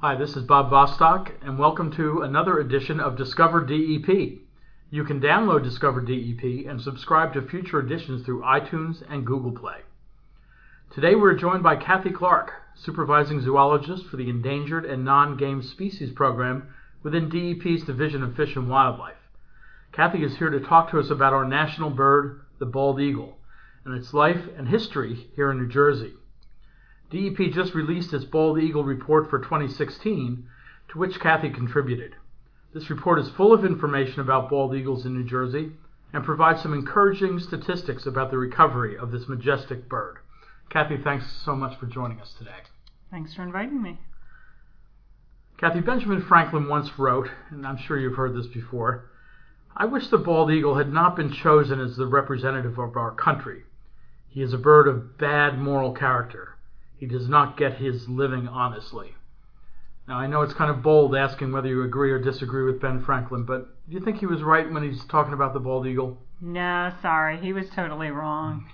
Hi, this is Bob Bostock, and welcome to another edition of Discover DEP. You can download Discover DEP and subscribe to future editions through iTunes and Google Play. Today we're joined by Kathy Clark, supervising zoologist for the Endangered and Non-Game Species Program within DEP's Division of Fish and Wildlife. Kathy is here to talk to us about our national bird, the bald eagle, and its life and history here in New Jersey. DEP just released its Bald Eagle report for 2016, to which Kathy contributed. This report is full of information about bald eagles in New Jersey and provides some encouraging statistics about the recovery of this majestic bird. Kathy, thanks so much for joining us today. Thanks for inviting me. Kathy, Benjamin Franklin once wrote, and I'm sure you've heard this before I wish the bald eagle had not been chosen as the representative of our country. He is a bird of bad moral character he does not get his living honestly. Now, I know it's kind of bold asking whether you agree or disagree with Ben Franklin, but do you think he was right when he's talking about the bald eagle? No, sorry, he was totally wrong.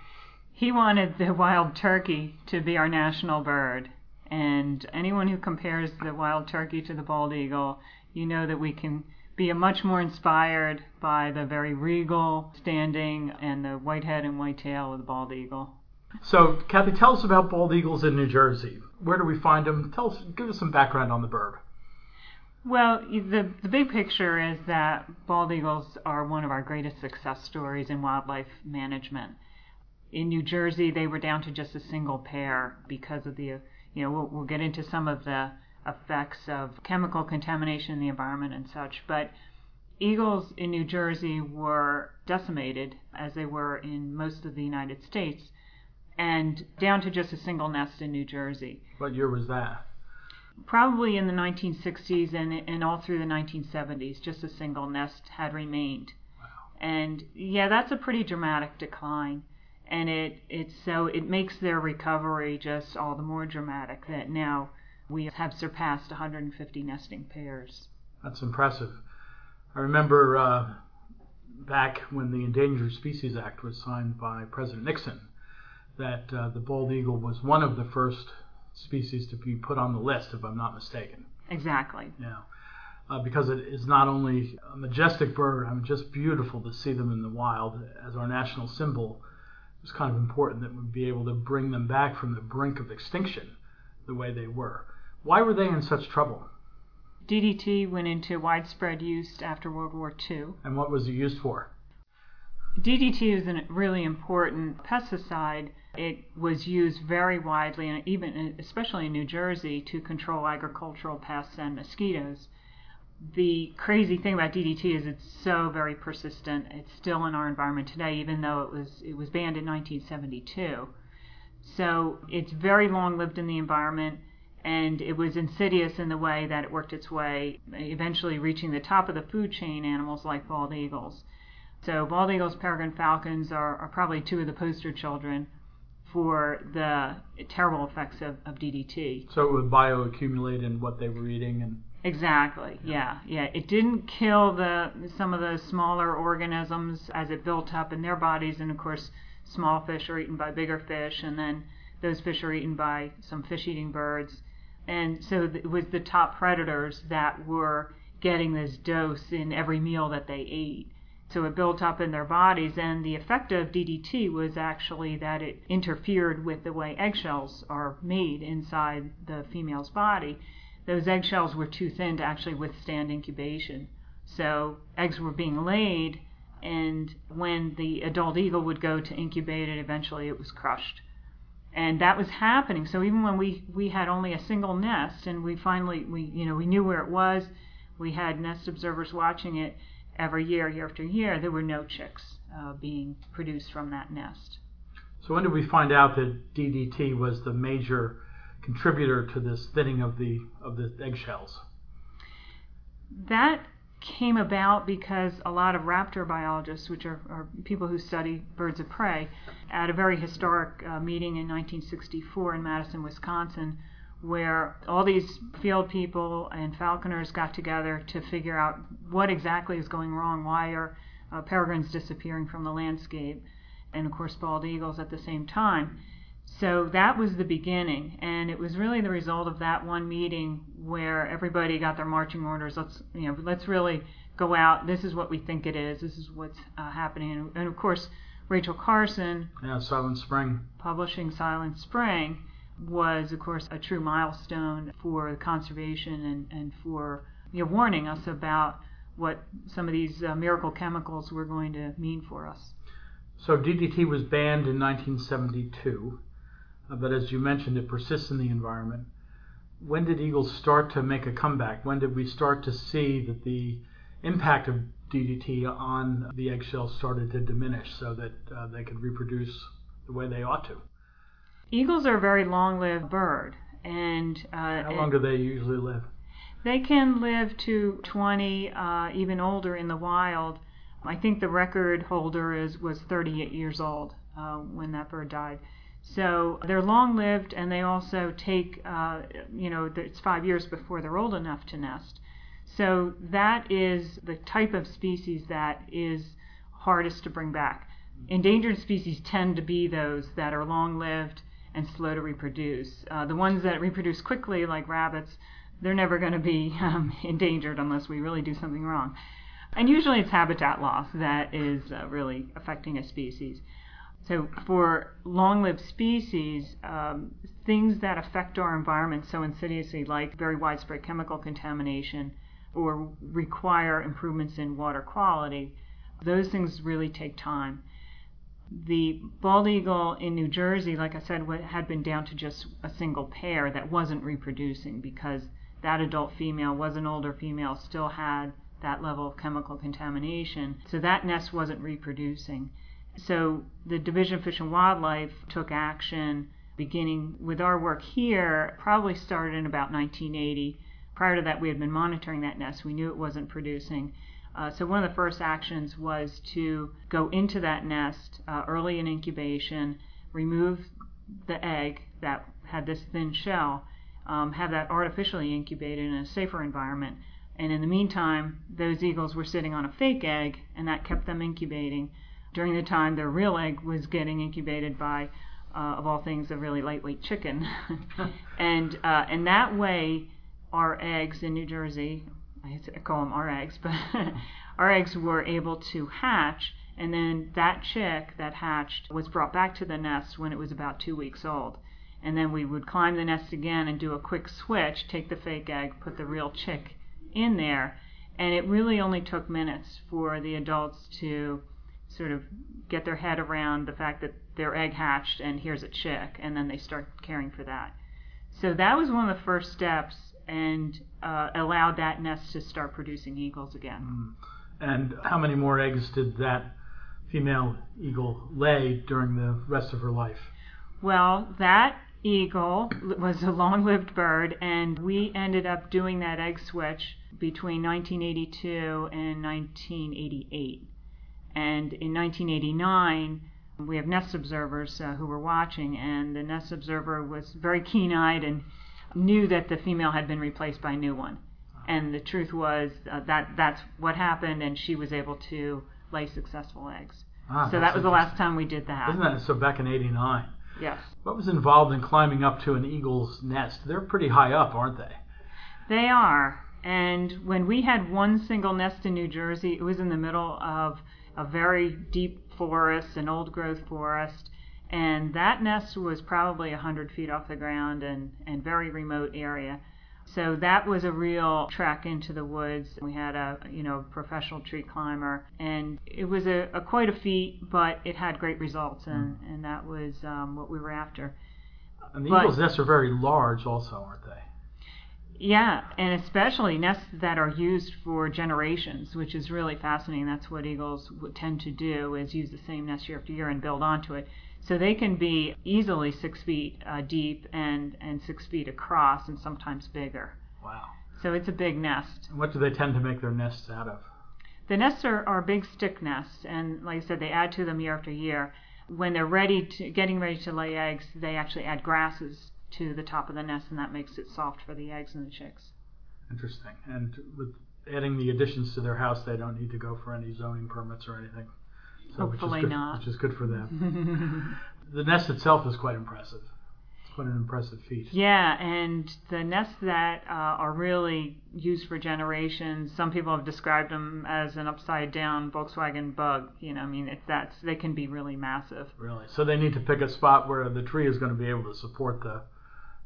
He wanted the wild turkey to be our national bird. And anyone who compares the wild turkey to the bald eagle, you know that we can be much more inspired by the very regal standing and the white head and white tail of the bald eagle. So, Kathy, tell us about bald eagles in New Jersey. Where do we find them? Tell us, give us some background on the bird. Well, the the big picture is that bald eagles are one of our greatest success stories in wildlife management. In New Jersey, they were down to just a single pair because of the, you know, we'll, we'll get into some of the effects of chemical contamination in the environment and such, but eagles in New Jersey were decimated as they were in most of the United States and down to just a single nest in New Jersey. What year was that? Probably in the 1960s and, and all through the 1970s, just a single nest had remained. Wow. And yeah, that's a pretty dramatic decline. And it it's so it makes their recovery just all the more dramatic that now we have surpassed 150 nesting pairs. That's impressive. I remember uh, back when the Endangered Species Act was signed by President Nixon that uh, the bald eagle was one of the first species to be put on the list, if I'm not mistaken. Exactly. Yeah. Uh, because it is not only a majestic bird, I mean, just beautiful to see them in the wild as our national symbol. It's kind of important that we be able to bring them back from the brink of extinction the way they were. Why were they in such trouble? DDT went into widespread use after World War II. And what was it used for? DDT is a really important pesticide it was used very widely, and even especially in New Jersey, to control agricultural pests and mosquitoes. The crazy thing about DDT is it's so very persistent. It's still in our environment today, even though it was it was banned in 1972. So it's very long lived in the environment, and it was insidious in the way that it worked its way, eventually reaching the top of the food chain. Animals like bald eagles. So bald eagles, peregrine falcons are, are probably two of the poster children for the terrible effects of, of DDT. So it would bioaccumulate in what they were eating and Exactly. Yeah. yeah, It didn't kill the some of the smaller organisms as it built up in their bodies, and of course, small fish are eaten by bigger fish, and then those fish are eaten by some fish-eating birds, and so it was the top predators that were getting this dose in every meal that they ate. So it built up in their bodies, and the effect of DDT was actually that it interfered with the way eggshells are made inside the female's body. Those eggshells were too thin to actually withstand incubation. So eggs were being laid, and when the adult eagle would go to incubate it, eventually it was crushed. And that was happening. So even when we, we had only a single nest, and we finally we you know we knew where it was, we had nest observers watching it every year, year after year, there were no chicks uh, being produced from that nest. So when did we find out that DDT was the major contributor to this thinning of the of the eggshells? That came about because a lot of raptor biologists, which are, are people who study birds of prey, at a very historic uh, meeting in 1964 in Madison, Wisconsin, where all these field people and falconers got together to figure out what exactly is going wrong. Why are uh, peregrines disappearing from the landscape? And of course, bald eagles at the same time. So that was the beginning, and it was really the result of that one meeting where everybody got their marching orders. Let's you know, let's really go out. This is what we think it is. This is what's uh, happening. And, and, of course, Rachel Carson, yeah, Silent Spring, publishing Silent Spring, was of course a true milestone for conservation and and for you know, warning us about what some of these uh, miracle chemicals were going to mean for us. So DDT was banned in 1972. Uh, but as you mentioned, it persists in the environment. When did eagles start to make a comeback? When did we start to see that the impact of DDT on the eggshells started to diminish so that uh, they could reproduce the way they ought to? Eagles are a very long-lived bird, and uh, how long do they usually live? They can live to 20, uh, even older in the wild. I think the record holder is was 38 years old uh, when that bird died. So they're long lived, and they also take, uh, you know, it's five years before they're old enough to nest. So that is the type of species that is hardest to bring back. Endangered species tend to be those that are long lived and slow to reproduce. Uh, the ones that reproduce quickly, like rabbits, they're never going to be um, endangered unless we really do something wrong. And usually it's habitat loss that is uh, really affecting a species. So for long-lived species, um, things that affect our environment so insidiously, like very widespread chemical contamination or require improvements in water quality, those things really take time. The bald eagle in New Jersey, like I said, had been down to just a single pair that wasn't reproducing because that adult female was an older female, still had that level of chemical contamination. So that nest wasn't reproducing. So the Division of Fish and Wildlife took action beginning with our work here, probably started in about 1980. Prior to that, we had been monitoring that nest. We knew it wasn't producing. Uh, so one of the first actions was to go into that nest uh, early in incubation, remove the egg that had this thin shell, um, have that artificially incubated in a safer environment. And in the meantime, those eagles were sitting on a fake egg, and that kept them incubating during the time their real egg was getting incubated by, uh, of all things, a really lightweight chicken. and uh, and that way, our eggs in New Jersey, I call them our eggs, but our eggs were able to hatch. And then that chick that hatched was brought back to the nest when it was about two weeks old. And then we would climb the nest again and do a quick switch, take the fake egg, put the real chick in there. And it really only took minutes for the adults to sort of get their head around the fact that their egg hatched and here's a chick, and then they start caring for that. So that was one of the first steps and uh, allowed that nest to start producing eagles again. Mm. And how many more eggs did that female eagle lay during the rest of her life? Well, that eagle was a long lived bird, and we ended up doing that egg switch between 1982 and 1988. And in 1989, we have nest observers uh, who were watching, and the nest observer was very keen eyed and knew that the female had been replaced by a new one. And the truth was uh, that that's what happened, and she was able to lay successful eggs. Ah, so that was the last time we did that. Isn't that so? Back in '89. Yes. What was involved in climbing up to an eagle's nest? They're pretty high up, aren't they? They are. And when we had one single nest in New Jersey, it was in the middle of a very deep forest, an old growth forest, and that nest was probably 100 feet off the ground and, and very remote area. So that was a real trek into the woods. We had a you know professional tree climber, and it was a, a quite a feat, but it had great results, and, mm. and that was um, what we were after. And the but, eagles' nests are very large, also, aren't they? Yeah, and especially nests that are used for generations, which is really fascinating. That's what eagles tend to do is use the same nest year after year and build onto it. So they can be easily six feet uh, deep and, and six feet across and sometimes bigger. Wow. So it's a big nest. And what do they tend to make their nests out of? The nests are, are big stick nests, and like I said, they add to them year after year. When they're ready to, getting ready to lay eggs, they actually add grasses to the top of the nest, and that makes it soft for the eggs and the chicks. Interesting. And with adding the additions to their house, they don't need to go for any zoning permits or anything. So, Hopefully which good, not. Which is good for them. the nest itself is quite impressive. It's quite an impressive feat. Yeah, and the nests that uh, are really used for generations, some people have described them as an upside down Volkswagen bug. You know, I mean, it's that's they can be really massive. Really. So they need to pick a spot where the tree is going to be able to support the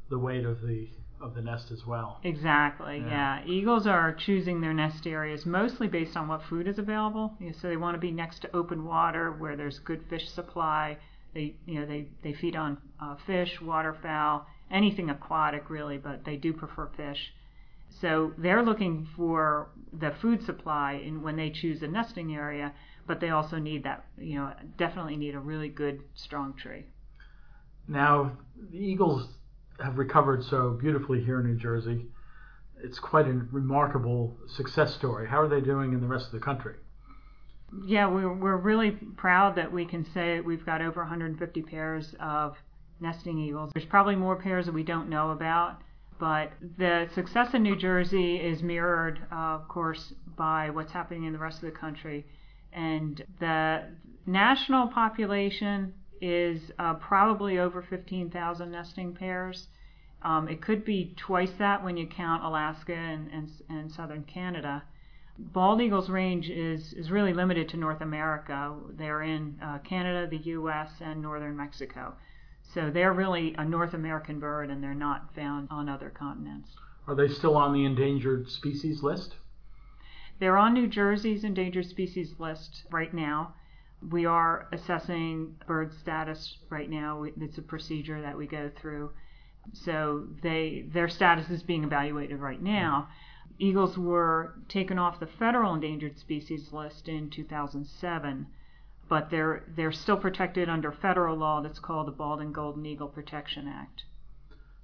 the weight of the of the nest as well. Exactly. Yeah. yeah. Eagles are choosing their nest areas mostly based on what food is available. So they want to be next to open water where there's good fish supply. They you know they they feed on uh, fish, waterfowl, anything aquatic really, but they do prefer fish. So they're looking for the food supply in when they choose a nesting area, but they also need that you know definitely need a really good strong tree. Now the eagles have recovered so beautifully here in New Jersey. It's quite a remarkable success story. How are they doing in the rest of the country? Yeah, we're, we're really proud that we can say we've got over 150 pairs of nesting eagles. There's probably more pairs that we don't know about, but the success in New Jersey is mirrored, uh, of course, by what's happening in the rest of the country. And the national population is uh, probably over 15,000 nesting pairs. Um, it could be twice that when you count Alaska and, and, and southern Canada. Bald eagle's range is, is really limited to North America. They're in uh, Canada, the U.S., and northern Mexico. So they're really a North American bird and they're not found on other continents. Are they still on the endangered species list? They're on New Jersey's endangered species list right now. We are assessing bird status right now. It's a procedure that we go through. So they their status is being evaluated right now. Eagles were taken off the federal endangered species list in 2007, but they're they're still protected under federal law that's called the Bald and Golden Eagle Protection Act.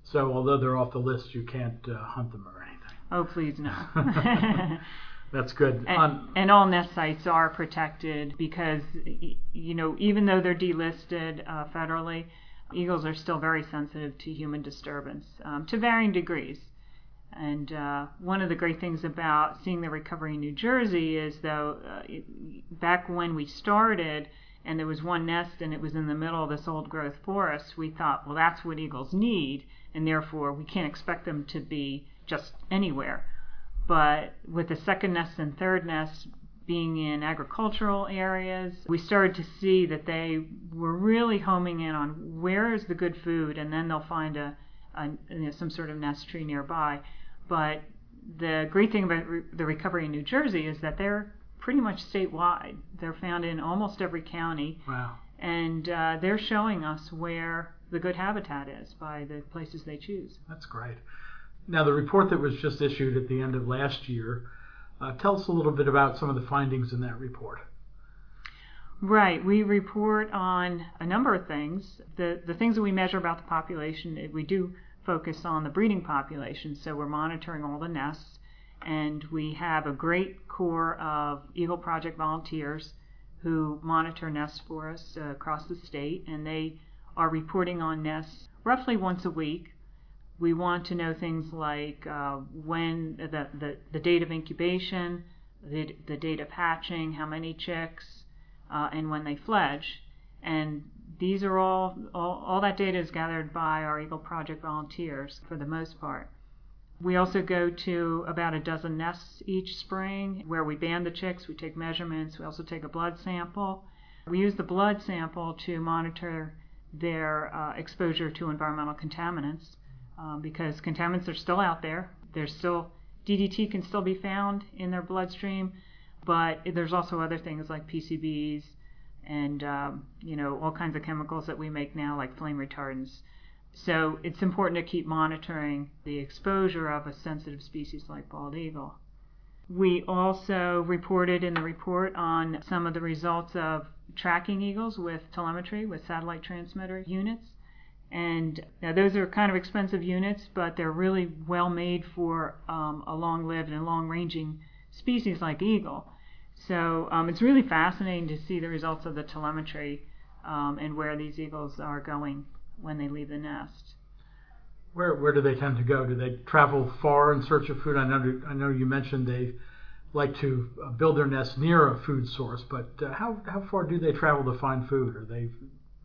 So although they're off the list, you can't uh, hunt them or anything. Oh, please no. That's good. And, um, and, all nest sites are protected because, you know, even though they're delisted uh, federally, eagles are still very sensitive to human disturbance um, to varying degrees. And uh, one of the great things about seeing the recovery in New Jersey is, though, uh, it, back when we started and there was one nest and it was in the middle of this old growth forest, we thought, well, that's what eagles need, and therefore we can't expect them to be just anywhere. But with the second nest and third nest being in agricultural areas, we started to see that they were really homing in on where is the good food, and then they'll find a, a you know, some sort of nest tree nearby. But the great thing about re- the recovery in New Jersey is that they're pretty much statewide. They're found in almost every county. Wow. And uh, they're showing us where the good habitat is by the places they choose. That's great. Now, the report that was just issued at the end of last year, uh, tell us a little bit about some of the findings in that report. Right. We report on a number of things. The, the things that we measure about the population, we do focus on the breeding population, so we're monitoring all the nests. And we have a great core of Eagle Project volunteers who monitor nests for us uh, across the state, and they are reporting on nests roughly once a week we want to know things like uh, when the, the, the date of incubation, the, the date of hatching, how many chicks, uh, and when they fledge. And these are all, all, all that data is gathered by our Eagle Project volunteers for the most part. We also go to about a dozen nests each spring where we band the chicks, we take measurements, we also take a blood sample. We use the blood sample to monitor their uh, exposure to environmental contaminants um, because contaminants are still out there. There's still DDT can still be found in their bloodstream, but there's also other things like PCBs and um, you know all kinds of chemicals that we make now like flame retardants. So it's important to keep monitoring the exposure of a sensitive species like bald eagle. We also reported in the report on some of the results of tracking eagles with telemetry with satellite transmitter units. And now those are kind of expensive units, but they're really well made for um, a long lived and long ranging species like eagle. So um, it's really fascinating to see the results of the telemetry um, and where these eagles are going when they leave the nest. Where where do they tend to go? Do they travel far in search of food? I know I know you mentioned they like to uh, build their nest near a food source, but uh, how how far do they travel to find food? Are they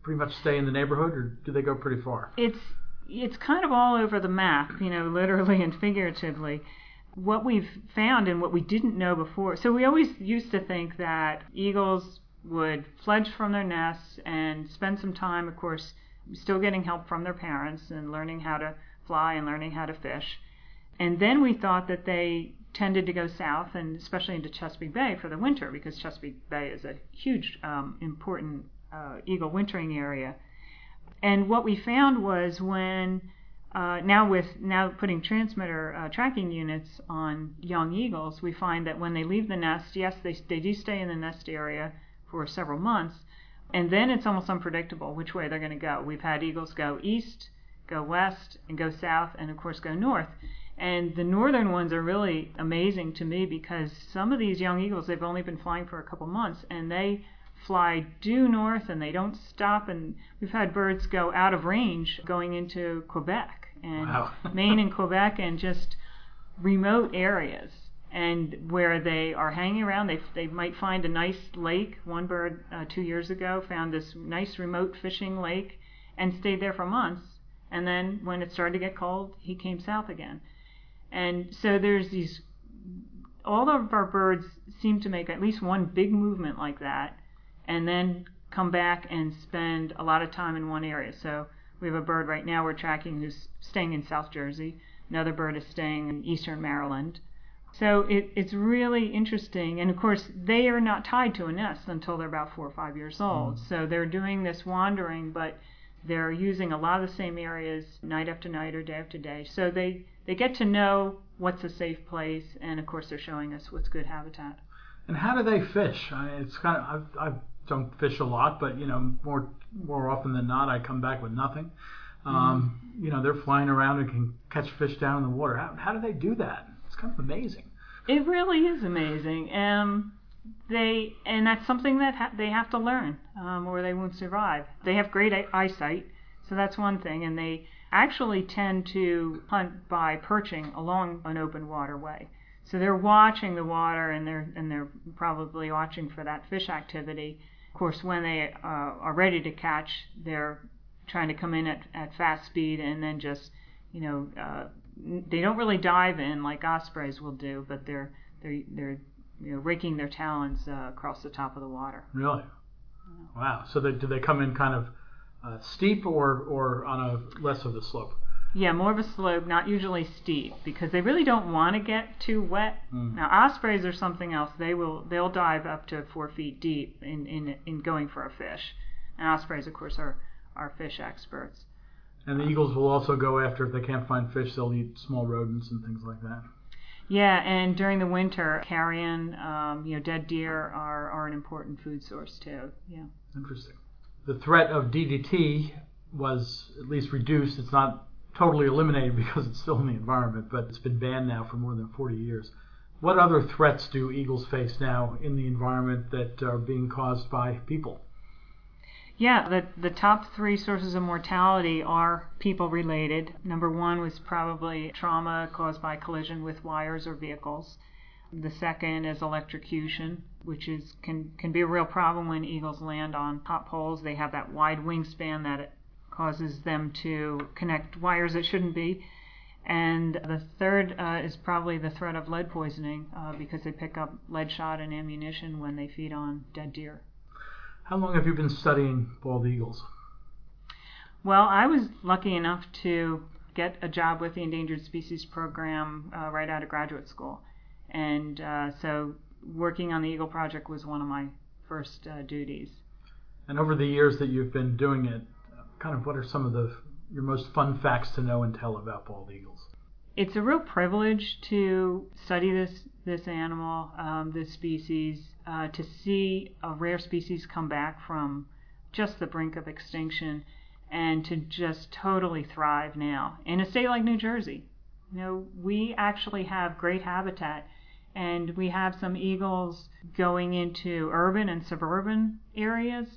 pretty much stay in the neighborhood, or do they go pretty far? It's it's kind of all over the map, you know, literally and figuratively. What we've found and what we didn't know before. So we always used to think that eagles would fledge from their nests and spend some time, of course, still getting help from their parents and learning how to fly and learning how to fish. And then we thought that they tended to go south and especially into Chesapeake Bay for the winter because Chesapeake Bay is a huge, um, important uh, eagle wintering area. And what we found was when uh, now with now putting transmitter uh, tracking units on young eagles, we find that when they leave the nest, yes, they they do stay in the nest area for several months, and then it's almost unpredictable which way they're going to go. We've had eagles go east, go west, and go south, and of course go north. And the northern ones are really amazing to me because some of these young eagles, they've only been flying for a couple months, and they fly due north and they don't stop. And we've had birds go out of range going into Quebec and wow. Maine and Quebec and just remote areas and where they are hanging around. They they might find a nice lake. One bird uh, two years ago found this nice remote fishing lake and stayed there for months. And then when it started to get cold, he came south again. And so there's these. All of our birds seem to make at least one big movement like that, and then come back and spend a lot of time in one area. So we have a bird right now we're tracking who's staying in South Jersey. Another bird is staying in eastern Maryland so it, it's really interesting. And of course, they are not tied to a nest until they're about four or five years old. Mm. So they're doing this wandering, but they're using a lot of the same areas night after night or day after day. So they, they get to know what's a safe place, and of course, they're showing us what's good habitat. And how do they fish? I mean, it's kind of I've, I don't fish a lot, but you know more more often than not, I come back with nothing. Um, mm-hmm. You know, they're flying around and can catch fish down in the water. How, how do they do that? It's kind of amazing. It really is amazing. Um, they and that's something that ha- they have to learn, um, or they won't survive. They have great eyesight, so that's one thing, and they actually tend to hunt by perching along an open waterway. So they're watching the water, and they're and they're probably watching for that fish activity. Course, when they uh, are ready to catch, they're trying to come in at, at fast speed and then just you know uh, they don't really dive in like ospreys will do, but they're they're they're you know raking their talons uh, across the top of the water. Really? Wow. So they, do they come in kind of uh, steep or or on a less of a slope? Yeah, more of a slope, not usually steep, because they really don't want to get too wet. Mm. Now ospreys are something else. They will they'll dive up to four feet deep in in in going for a fish. And ospreys, of course, are are fish experts. And the eagles will also go after if they can't find fish, they'll eat small rodents and things like that. Yeah, and during the winter, carrion, um, you know, dead deer are, are an important food source too. Yeah. Interesting. The threat of DDT was at least reduced. It's not totally eliminated because it's still in the environment, but it's been banned now for more than 40 years. What other threats do eagles face now in the environment that are being caused by people? Yeah, the the top three sources of mortality are people related. Number one was probably trauma caused by collision with wires or vehicles. The second is electrocution, which is can can be a real problem when eagles land on hot poles. They have that wide wingspan that causes them to connect wires that shouldn't be. And the third uh, is probably the threat of lead poisoning uh, because they pick up lead shot and ammunition when they feed on dead deer. How long have you been studying bald eagles? Well, I was lucky enough to get a job with the Endangered Species Program uh, right out of graduate school. And uh, so working on the Eagle Project was one of my first uh, duties. And over the years that you've been doing it, kind of what are some of the your most fun facts to know and tell about bald eagles? it's a real privilege to study this this animal, um, this species, uh, to see a rare species come back from just the brink of extinction and to just totally thrive now in a state like New Jersey. You know, we actually have great habitat and we have some eagles going into urban and suburban areas,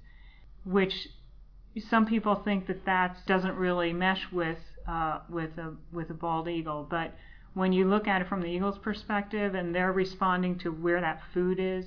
which some people think that that doesn't really mesh with uh, with a with a bald eagle, but when you look at it from the eagle's perspective and they're responding to where that food is,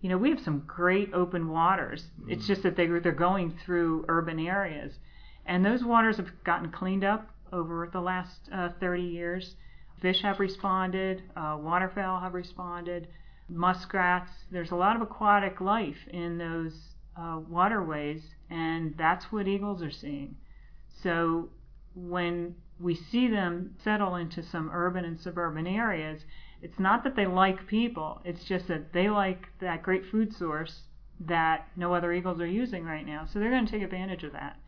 you know, we have some great open waters. Mm. It's just that they they're going through urban areas, and those waters have gotten cleaned up over the last uh, 30 years. Fish have responded, uh, waterfowl have responded, muskrats. There's a lot of aquatic life in those uh, waterways, and that's what eagles are seeing. So when we see them settle into some urban and suburban areas, it's not that they like people, it's just that they like that great food source that no other eagles are using right now. So they're going to take advantage of that.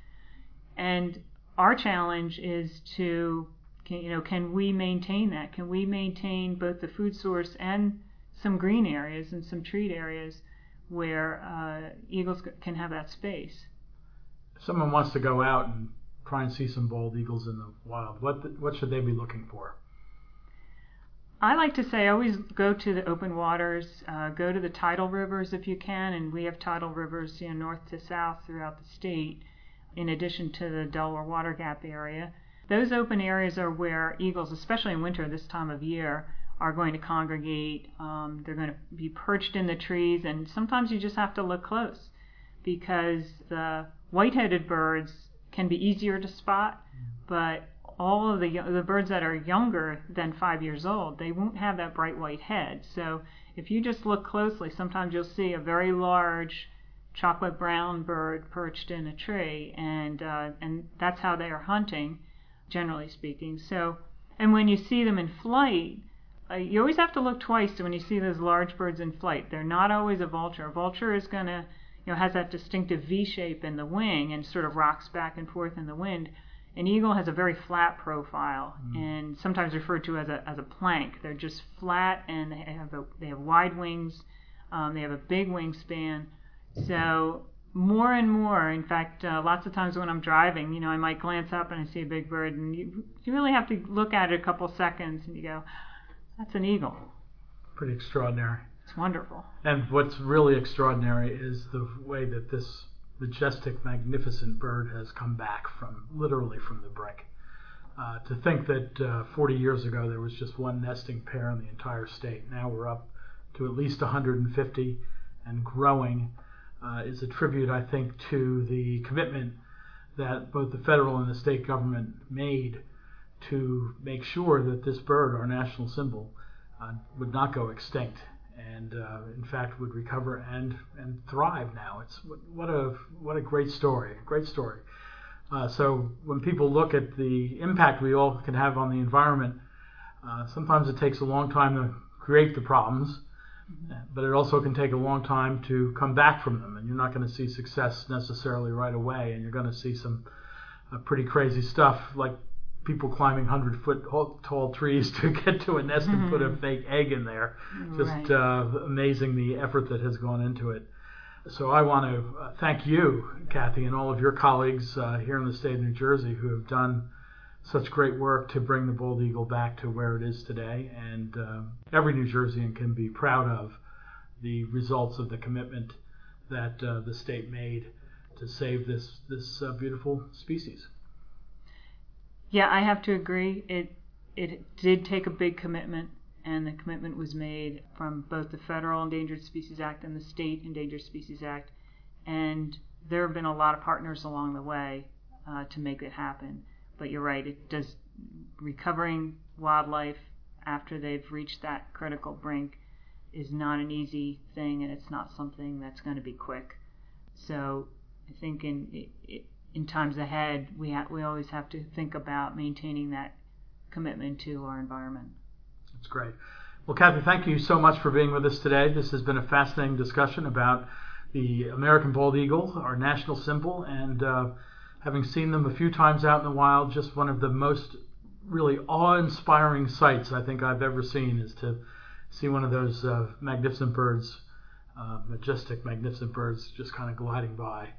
And our challenge is to, can, you know, can we maintain that? Can we maintain both the food source and some green areas and some treat areas where uh, eagles can have that space? If someone wants to go out and try and see some bald eagles in the wild, what the, what should they be looking for? I like to say always go to the open waters, uh, go to the tidal rivers if you can, and we have tidal rivers you know, north to south throughout the state, in addition to the Delaware Water Gap area. Those open areas are where eagles, especially in winter this time of year, are going to congregate. Um, they're going to be perched in the trees, and sometimes you just have to look close because the white-headed birds can be easier to spot, but all of the the birds that are younger than five years old, they won't have that bright white head. So if you just look closely, sometimes you'll see a very large chocolate brown bird perched in a tree, and uh, and that's how they are hunting, generally speaking. So and when you see them in flight, uh, you always have to look twice when you see those large birds in flight. They're not always a vulture. A vulture is going to you know, has that distinctive V shape in the wing and sort of rocks back and forth in the wind. An eagle has a very flat profile mm. and sometimes referred to as a as a plank. They're just flat and they have a, they have wide wings. Um, they have a big wingspan. So more and more, in fact, uh, lots of times when I'm driving, you know, I might glance up and I see a big bird, and you you really have to look at it a couple seconds and you go, that's an eagle. Pretty extraordinary. It's wonderful. And what's really extraordinary is the way that this majestic, magnificent bird has come back from literally from the brink. Uh, to think that uh, 40 years ago there was just one nesting pair in the entire state. Now we're up to at least 150 and growing uh, is a tribute, I think, to the commitment that both the federal and the state government made to make sure that this bird, our national symbol, uh, would not go extinct and uh, in fact would recover and and thrive now. It's what a what a great story, great story. Uh, so when people look at the impact we all can have on the environment, uh, sometimes it takes a long time to create the problems, but it also can take a long time to come back from them. And you're not going to see success necessarily right away, and you're going to see some uh, pretty crazy stuff like people climbing hundred foot tall trees to get to a nest and put a mm-hmm. fake egg in there. Just right. uh, amazing the effort that has gone into it. So I want to uh, thank you, Kathy, and all of your colleagues uh, here in the state of New Jersey who have done such great work to bring the bald eagle back to where it is today. And uh, every New Jerseyan can be proud of the results of the commitment that uh, the state made to save this this uh, beautiful species. Yeah, I have to agree. It it did take a big commitment, and the commitment was made from both the Federal Endangered Species Act and the State Endangered Species Act, and there have been a lot of partners along the way uh, to make it happen. But you're right; it does recovering wildlife after they've reached that critical brink is not an easy thing, and it's not something that's going to be quick. So I think in it, it, in times ahead, we ha- we always have to think about maintaining that commitment to our environment. That's great. Well, Kathy, thank you so much for being with us today. This has been a fascinating discussion about the American bald eagle, our national symbol, and uh, having seen them a few times out in the wild, just one of the most really awe-inspiring sights I think I've ever seen is to see one of those uh, magnificent birds, uh, majestic, magnificent birds, just kind of gliding by.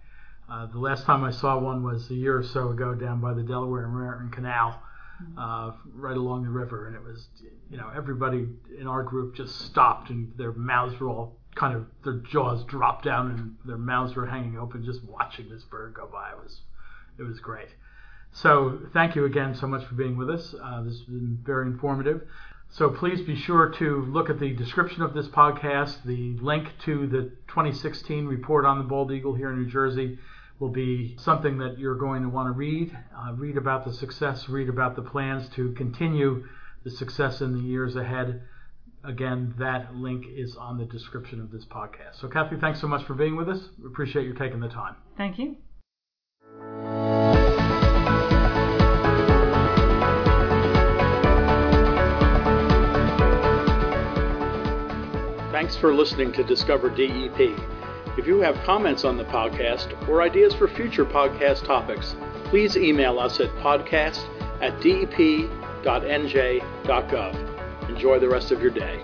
Uh, the last time I saw one was a year or so ago down by the Delaware and Raritan Canal, mm-hmm. uh, right along the river, and it was, you know, everybody in our group just stopped and their mouths were all kind of their jaws dropped down and their mouths were hanging open just watching this bird go by. It was, it was great. So thank you again so much for being with us. Uh, this has been very informative. So please be sure to look at the description of this podcast. The link to the 2016 report on the bald eagle here in New Jersey will be something that you're going to want to read. Uh, read about the success, read about the plans to continue the success in the years ahead. Again, that link is on the description of this podcast. So, Kathy, thanks so much for being with us. We appreciate you taking the time. Thank you. Thanks for listening to Discover DEP. If you have comments on the podcast or ideas for future podcast topics, please email us at podcast at dep.nj.gov. Enjoy the rest of your day.